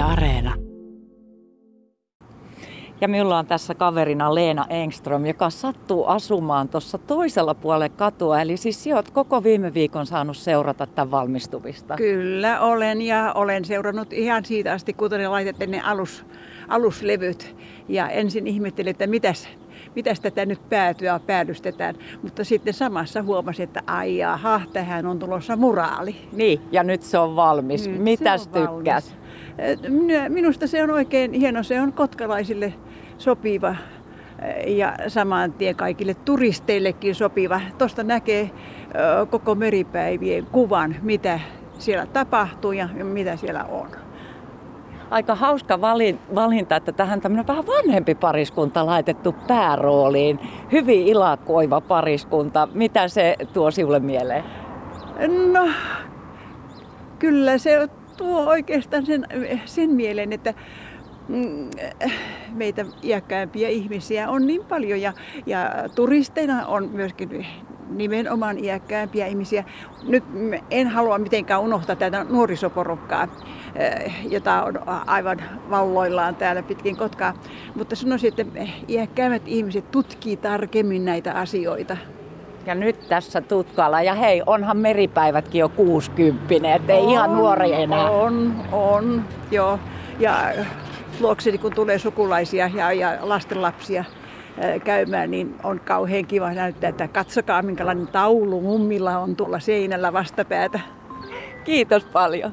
Yle Areena. Ja minulla on tässä kaverina Leena Engström, joka sattuu asumaan tuossa toisella puolella katua. Eli siis sinä olet koko viime viikon saanut seurata tämän valmistumista. Kyllä olen ja olen seurannut ihan siitä asti, kun ne laitatte ne alus, aluslevyt. Ja ensin ihmettelin, että mitäs, mitäs tätä nyt päätyä päädystetään. Mutta sitten samassa huomasin, että ai jaha, tähän on tulossa muraali. Niin, ja nyt se on valmis. Nyt Mitäs se on tykkäät? valmis. Minusta se on oikein hieno. Se on kotkalaisille sopiva eh, ja saman tien kaikille turisteillekin sopiva. Tuosta näkee ö, koko meripäivien kuvan, mitä siellä tapahtuu ja mitä siellä on. Aika hauska valin- valinta, että tähän tämmöinen vähän vanhempi pariskunta laitettu päärooliin. Hyvin ilakoiva pariskunta. Mitä se tuo sinulle mieleen? No, kyllä se tuo oikeastaan sen, sen mieleen, että mm, meitä iäkkäämpiä ihmisiä on niin paljon ja, ja turisteina on myöskin nimenomaan iäkkäämpiä ihmisiä. Nyt en halua mitenkään unohtaa tätä nuorisoporukkaa, eh, jota on aivan valloillaan täällä pitkin Kotkaa. Mutta sanoisin, että iäkkäämmät ihmiset tutkii tarkemmin näitä asioita. Ja nyt tässä tutkaalla. Ja hei, onhan meripäivätkin jo 60, ettei ihan nuori enää. On, on, joo. Ja luokseni kun tulee sukulaisia ja, ja lastenlapsia ää, käymään, niin on kauhean kiva näyttää, että katsokaa minkälainen taulu mummilla on tuolla seinällä vastapäätä. Kiitos paljon.